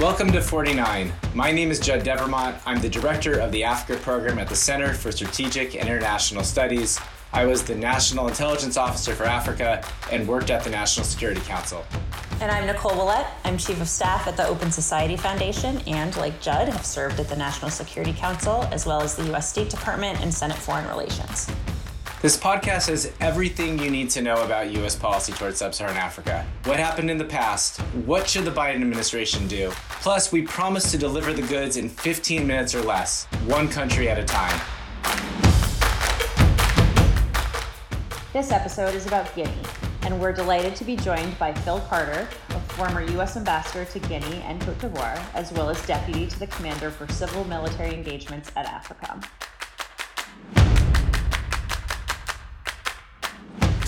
Welcome to 49. My name is Judd Devermont. I'm the director of the Africa program at the Center for Strategic and International Studies. I was the National Intelligence Officer for Africa and worked at the National Security Council. And I'm Nicole Willett. I'm Chief of Staff at the Open Society Foundation and, like Judd, have served at the National Security Council as well as the U.S. State Department and Senate Foreign Relations. This podcast has everything you need to know about U.S. policy towards sub Saharan Africa. What happened in the past? What should the Biden administration do? Plus, we promise to deliver the goods in 15 minutes or less, one country at a time. This episode is about Guinea, and we're delighted to be joined by Phil Carter, a former U.S. ambassador to Guinea and Cote d'Ivoire, as well as deputy to the commander for civil military engagements at AFRICOM.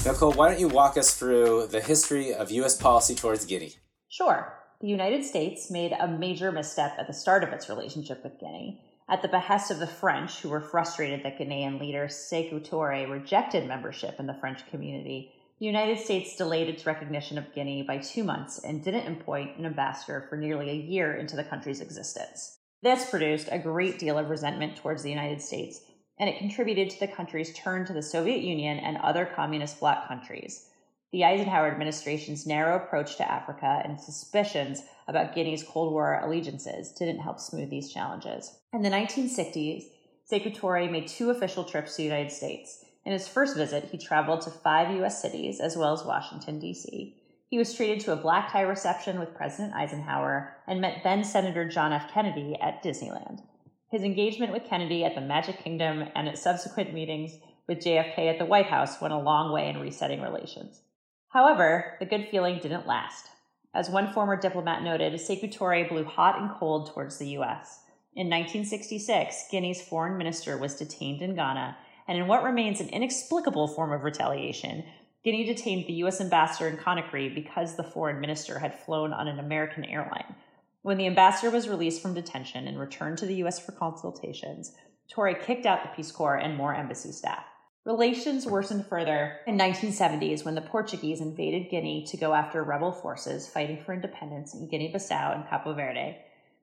Nicole, why don't you walk us through the history of U.S. policy towards Guinea? Sure. The United States made a major misstep at the start of its relationship with Guinea. At the behest of the French, who were frustrated that Guinean leader Sekou Touré rejected membership in the French community, the United States delayed its recognition of Guinea by two months and didn't appoint an ambassador for nearly a year into the country's existence. This produced a great deal of resentment towards the United States and it contributed to the country's turn to the Soviet Union and other communist bloc countries. The Eisenhower administration's narrow approach to Africa and suspicions about Guinea's Cold War allegiances didn't help smooth these challenges. In the 1960s, Sekou Touré made two official trips to the United States. In his first visit, he traveled to five U.S. cities as well as Washington, D.C. He was treated to a black tie reception with President Eisenhower and met then Senator John F. Kennedy at Disneyland. His engagement with Kennedy at the Magic Kingdom and at subsequent meetings with JFK at the White House went a long way in resetting relations. However, the good feeling didn't last. As one former diplomat noted, Sekou Touré blew hot and cold towards the U.S. In 1966, Guinea's foreign minister was detained in Ghana, and in what remains an inexplicable form of retaliation, Guinea detained the U.S. ambassador in Conakry because the foreign minister had flown on an American airline, when the ambassador was released from detention and returned to the U.S. for consultations, Touré kicked out the Peace Corps and more embassy staff. Relations worsened further in 1970s when the Portuguese invaded Guinea to go after rebel forces fighting for independence in Guinea-Bissau and Cabo Verde.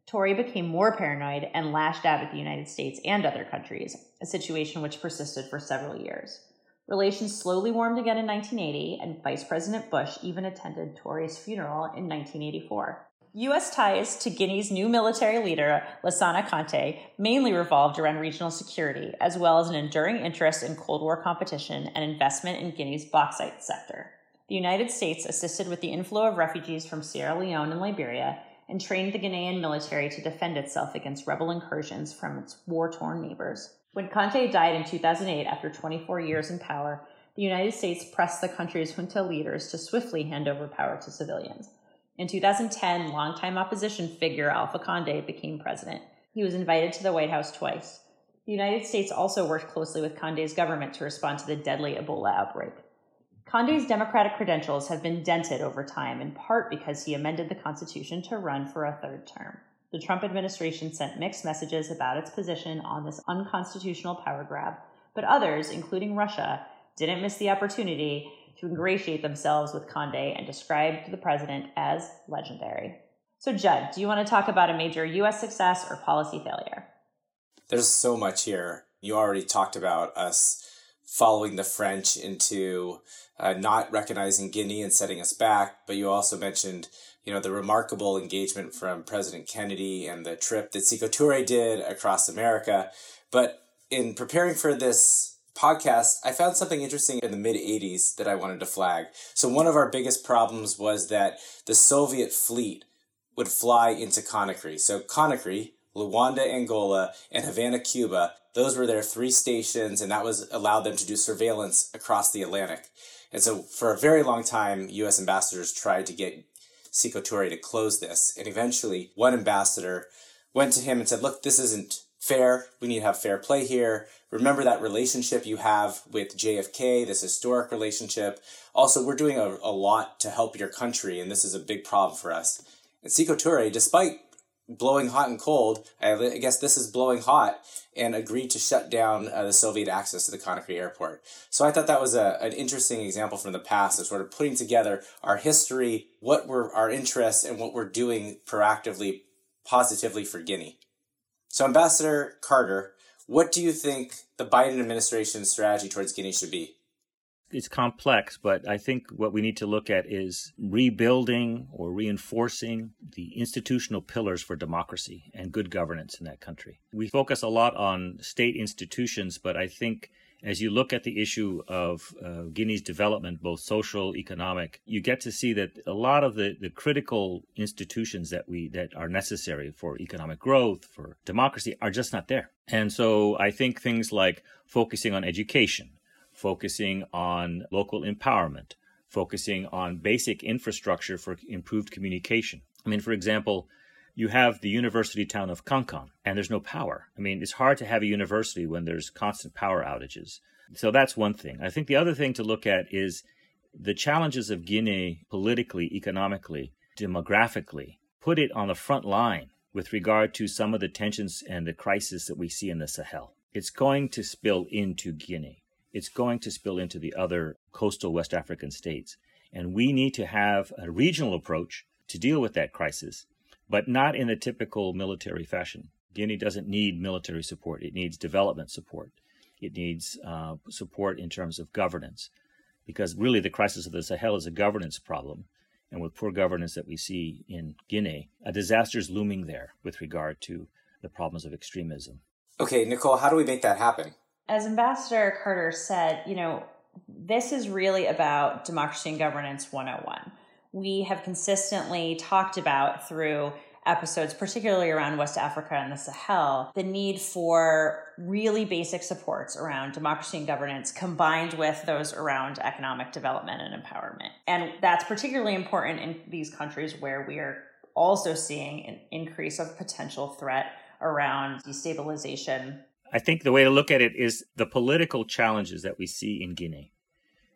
Touré became more paranoid and lashed out at the United States and other countries, a situation which persisted for several years. Relations slowly warmed again in 1980, and Vice President Bush even attended Touré's funeral in 1984. U.S. ties to Guinea's new military leader, Lansana Conté, mainly revolved around regional security, as well as an enduring interest in Cold War competition and investment in Guinea's bauxite sector. The United States assisted with the inflow of refugees from Sierra Leone and Liberia and trained the Guinean military to defend itself against rebel incursions from its war torn neighbors. When Conté died in 2008 after 24 years in power, the United States pressed the country's junta leaders to swiftly hand over power to civilians. In 2010, longtime opposition figure Alpha Conde became president. He was invited to the White House twice. The United States also worked closely with Conde's government to respond to the deadly Ebola outbreak. Conde's Democratic credentials have been dented over time, in part because he amended the Constitution to run for a third term. The Trump administration sent mixed messages about its position on this unconstitutional power grab, but others, including Russia, didn't miss the opportunity to ingratiate themselves with Conde and described the president as legendary. So, Judd, do you want to talk about a major U.S. success or policy failure? There's so much here. You already talked about us following the French into uh, not recognizing Guinea and setting us back, but you also mentioned you know the remarkable engagement from President Kennedy and the trip that Sekou Touré did across America. But in preparing for this podcast, I found something interesting in the mid 80s that I wanted to flag. So, one of our biggest problems was that the Soviet fleet would fly into Conakry. So, Conakry, Luanda, Angola, and Havana, Cuba, those were their three stations, and that was allowed them to do surveillance across the Atlantic. And so, for a very long time, U.S. ambassadors tried to get Sekou to close this. And eventually, one ambassador went to him and said, Look, this isn't fair. We need to have fair play here. Remember that relationship you have with JFK, this historic relationship. Also, we're doing a, a lot to help your country, and this is a big problem for us. And Sekou Touré, despite blowing hot and cold, I guess this is blowing hot, and agreed to shut down uh, the Soviet access to the Conakry airport. So I thought that was a, an interesting example from the past of sort of putting together our history, what were our interests, and what we're doing proactively positively for Guinea. So, Ambassador Carter, what do you think the Biden administration's strategy towards Guinea should be? It's complex, but I think what we need to look at is rebuilding or reinforcing the institutional pillars for democracy and good governance in that country. We focus a lot on state institutions, but I think as you look at the issue of uh, Guinea's development, both social, economic, you get to see that a lot of the, the critical institutions that we that are necessary for economic growth, for democracy, are just not there. And so I think things like focusing on education, focusing on local empowerment, focusing on basic infrastructure for improved communication. I mean, for example, you have the university town of Kankan, and there's no power. I mean, it's hard to have a university when there's constant power outages. So that's one thing. I think the other thing to look at is the challenges of Guinea politically, economically, demographically, put it on the front line with regard to some of the tensions and the crisis that we see in the Sahel. It's going to spill into Guinea. It's going to spill into the other coastal West African states. And we need to have a regional approach to deal with that crisis but not in a typical military fashion. Guinea doesn't need military support, it needs development support. It needs uh, support in terms of governance, because really the crisis of the Sahel is a governance problem. And with poor governance that we see in Guinea, a disaster is looming there with regard to the problems of extremism. Okay, Nicole, how do we make that happen? As Ambassador Carter said, you know, this is really about democracy and governance 101 we have consistently talked about through episodes, particularly around West Africa and the Sahel, the need for really basic supports around democracy and governance combined with those around economic development and empowerment. And that's particularly important in these countries where we are also seeing an increase of potential threat around destabilization. I think the way to look at it is the political challenges that we see in Guinea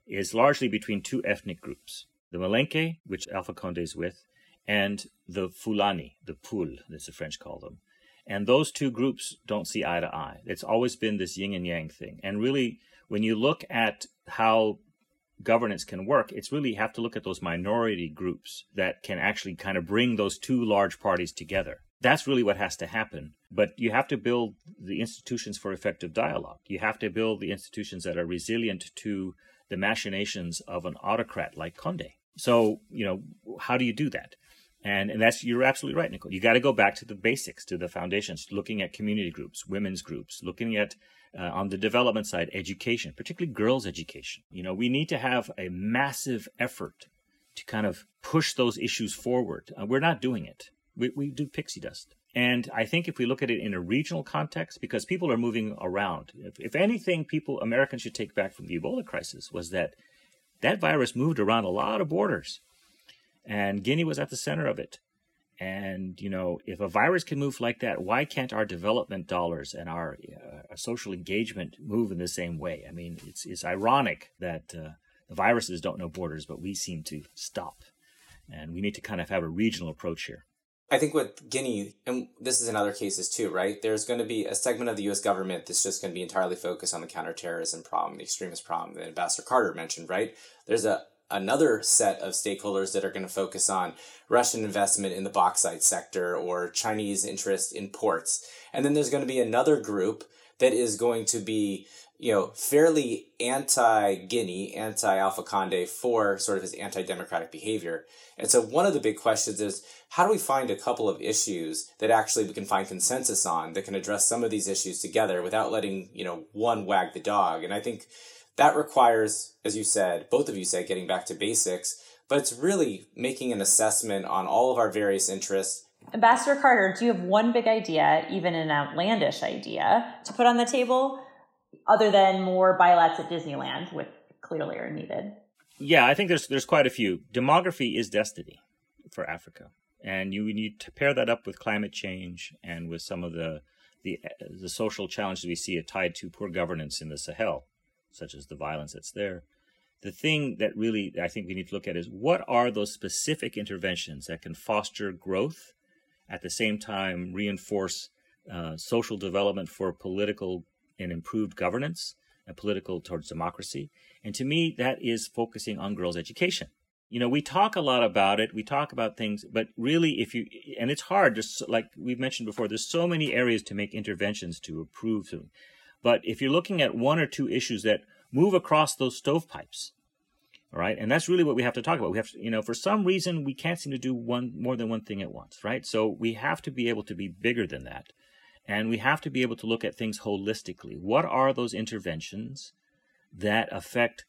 is largely between two ethnic groups the Malinke, which Alpha Conde is with, and the Fulani, the Peul, as the French call them. And those two groups don't see eye to eye. It's always been this yin and yang thing. And really, when you look at how governance can work, it's really you have to look at those minority groups that can actually kind of bring those two large parties together. That's really what has to happen. But you have to build the institutions for effective dialogue. You have to build the institutions that are resilient to the machinations of an autocrat like Conde. So, you know, how do you do that? And, and that's, you're absolutely right, Nicole. You got to go back to the basics, to the foundations, looking at community groups, women's groups, looking at, uh, on the development side, education, particularly girls' education. You know, we need to have a massive effort to kind of push those issues forward. Uh, we're not doing it. We, we do pixie dust. And I think if we look at it in a regional context, because people are moving around, if, if anything, people, Americans should take back from the Ebola crisis was that that virus moved around a lot of borders, and Guinea was at the center of it. And you know, if a virus can move like that, why can't our development dollars and our, uh, social engagement move in the same way? I mean, it's it's ironic that uh, the viruses don't know borders, but we seem to stop. And we need to kind of have a regional approach here. I think with Guinea, and this is in other cases too, right? There's going to be a segment of the U.S. government that's just going to be entirely focused on the counterterrorism problem, the extremist problem that Ambassador Carter mentioned, right? There's a another set of stakeholders that are going to focus on Russian investment in the bauxite sector or Chinese interest in ports. And then there's going to be another group that is going to be you know, fairly anti Guinea, anti Alpha Conde for sort of his anti democratic behavior. And so, one of the big questions is how do we find a couple of issues that actually we can find consensus on that can address some of these issues together without letting, you know, one wag the dog? And I think that requires, as you said, both of you said, getting back to basics, but it's really making an assessment on all of our various interests Ambassador Carter, do you have one big idea, even an outlandish idea, to put on the table other than more bilets at Disneyland, which clearly are needed? Yeah, I think there's there's quite a few. Demography is destiny for Africa, and you need to pair that up with climate change and with some of the the the social challenges we see tied to poor governance in the Sahel, such as the violence that's there. The thing that really I think we need to look at is what are those specific interventions that can foster growth, at the same time reinforce uh, social development for political and improved governance and political towards democracy. And to me, that is focusing on girls' education. you know, we talk a lot about it. We talk about things, but really, if you, and it's hard, just like we've mentioned before, there's so many areas to make interventions to improve. But if you're looking at one or two issues that move across those stovepipes, all right, and that's really what we have to talk about. We have to, you know, for some reason, we can't seem to do one more than one thing at once, right? So we have to be able to be bigger than that. And we have to be able to look at things holistically. What are those interventions that affect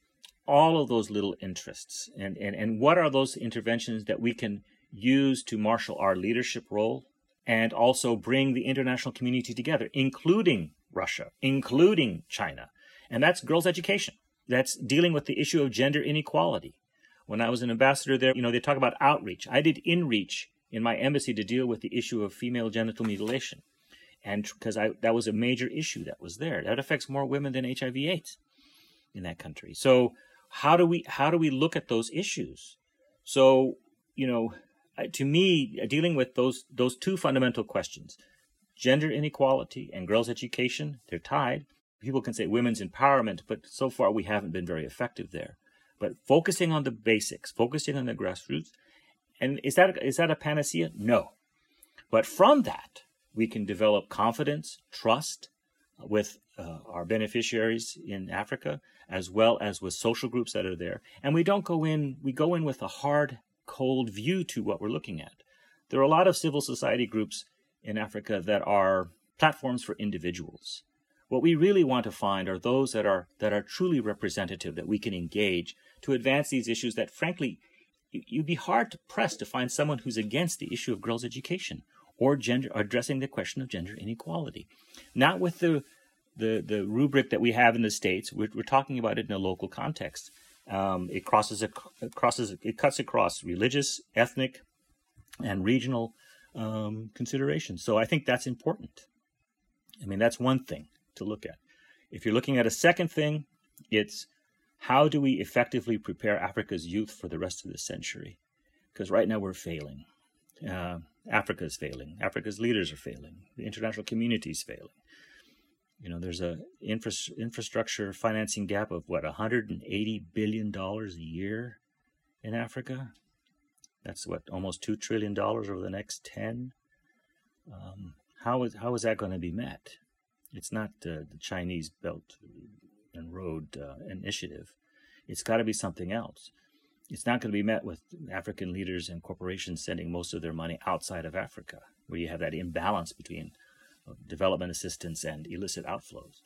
all of those little interests? And, and, and what are those interventions that we can use to marshal our leadership role and also bring the international community together, including Russia, including China? And that's girls' education. That's dealing with the issue of gender inequality. When I was an ambassador there, you know, they talk about outreach. I did inreach in my embassy to deal with the issue of female genital mutilation and because I that was a major issue that was there that affects more women than HIV/AIDS in that country. So how do we how do we look at those issues? So you know, to me, uh, dealing with those those two fundamental questions, gender inequality and girls' education, they're tied. People can say women's empowerment, but so far we haven't been very effective there. But focusing on the basics, focusing on the grassroots, and is that is that a panacea? No. But from that, we can develop confidence, trust with uh, our beneficiaries in Africa, as well as with social groups that are there. And we don't go in, we go in with a hard, cold view to what we're looking at. There are a lot of civil society groups in Africa that are platforms for individuals. What we really want to find are those that are that are truly representative that we can engage to advance these issues that frankly you'd be hard pressed to find someone who's against the issue of girls' education or gender addressing the question of gender inequality. Not with the the, the rubric that we have in the states. We're, we're talking about it in a local context. Um, it crosses it crosses it cuts across religious, ethnic, and regional um, considerations. So I think that's important. I mean, that's one thing to look at. If you're looking at a second thing, it's how do we effectively prepare Africa's youth for the rest of the century? Because right now we're failing. Uh, Africa is failing. Africa's leaders are failing. The international community is failing. You know, there's a infra- infrastructure financing gap of what 180 billion dollars a year in Africa. That's what almost two trillion dollars over the next ten. Um, how is how is that going to be met? It's not uh, the Chinese Belt and Road uh, Initiative. It's got to be something else it's not going to be met with African leaders and corporations sending most of their money outside of Africa, where you have that imbalance between uh, development assistance and illicit outflows.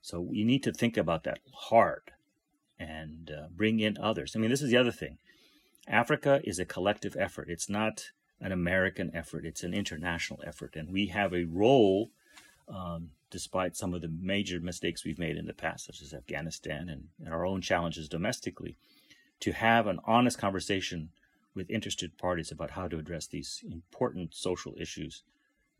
So we need to think about that hard and uh, bring in others. I mean, this is the other thing. Africa is a collective effort. It's not an American effort. It's an international effort, and we have a role. Um, despite some of the major mistakes we've made in the past, such as Afghanistan and, and our own challenges domestically, to have an honest conversation with interested parties about how to address these important social issues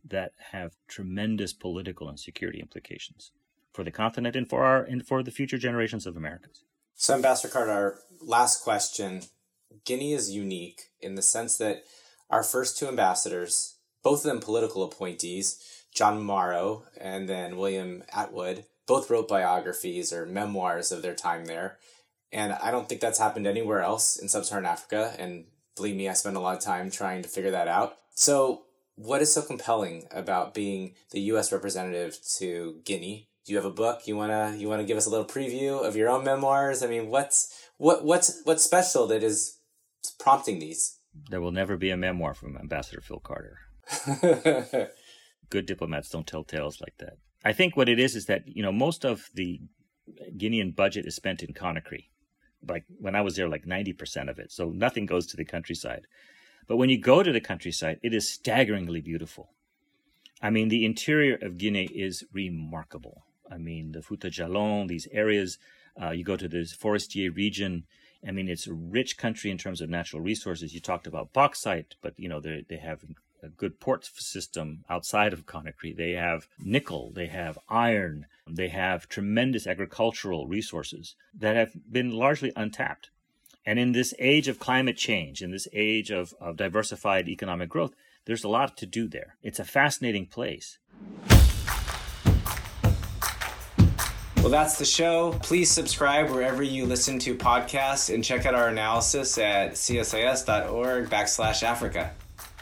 that have tremendous political and security implications for the continent and for our and for the future generations of Americans. So, Ambassador Carter, our last question: Guinea is unique in the sense that our first two ambassadors, both of them political appointees, John Morrow and then William Attwood, both wrote biographies or memoirs of their time there. And I don't think that's happened anywhere else in sub Saharan Africa. And believe me, I spend a lot of time trying to figure that out. So, what is so compelling about being the U.S. representative to Guinea? Do you have a book? You wanna you wanna give us a little preview of your own memoirs? I mean, what's what what's what's special that is prompting these? There will never be a memoir from Ambassador Phil Carter. Good diplomats don't tell tales like that. I think what it is is that you know most of the Guinean budget is spent in Conakry like when I was there, like 90% of it. So nothing goes to the countryside. But when you go to the countryside, it is staggeringly beautiful. I mean, the interior of Guinea is remarkable. I mean, the Fouta Djallon, these areas, uh, you go to the Forestier region. I mean, it's a rich country in terms of natural resources. You talked about bauxite, but you know they have a good port system outside of Conakry. They have nickel, they have iron, they have tremendous agricultural resources that have been largely untapped. And in this age of climate change, in this age of, of diversified economic growth, there's a lot to do there. It's a fascinating place. Well, that's the show. Please subscribe wherever you listen to podcasts and check out our analysis at csis.org backslash Africa.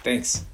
Thanks.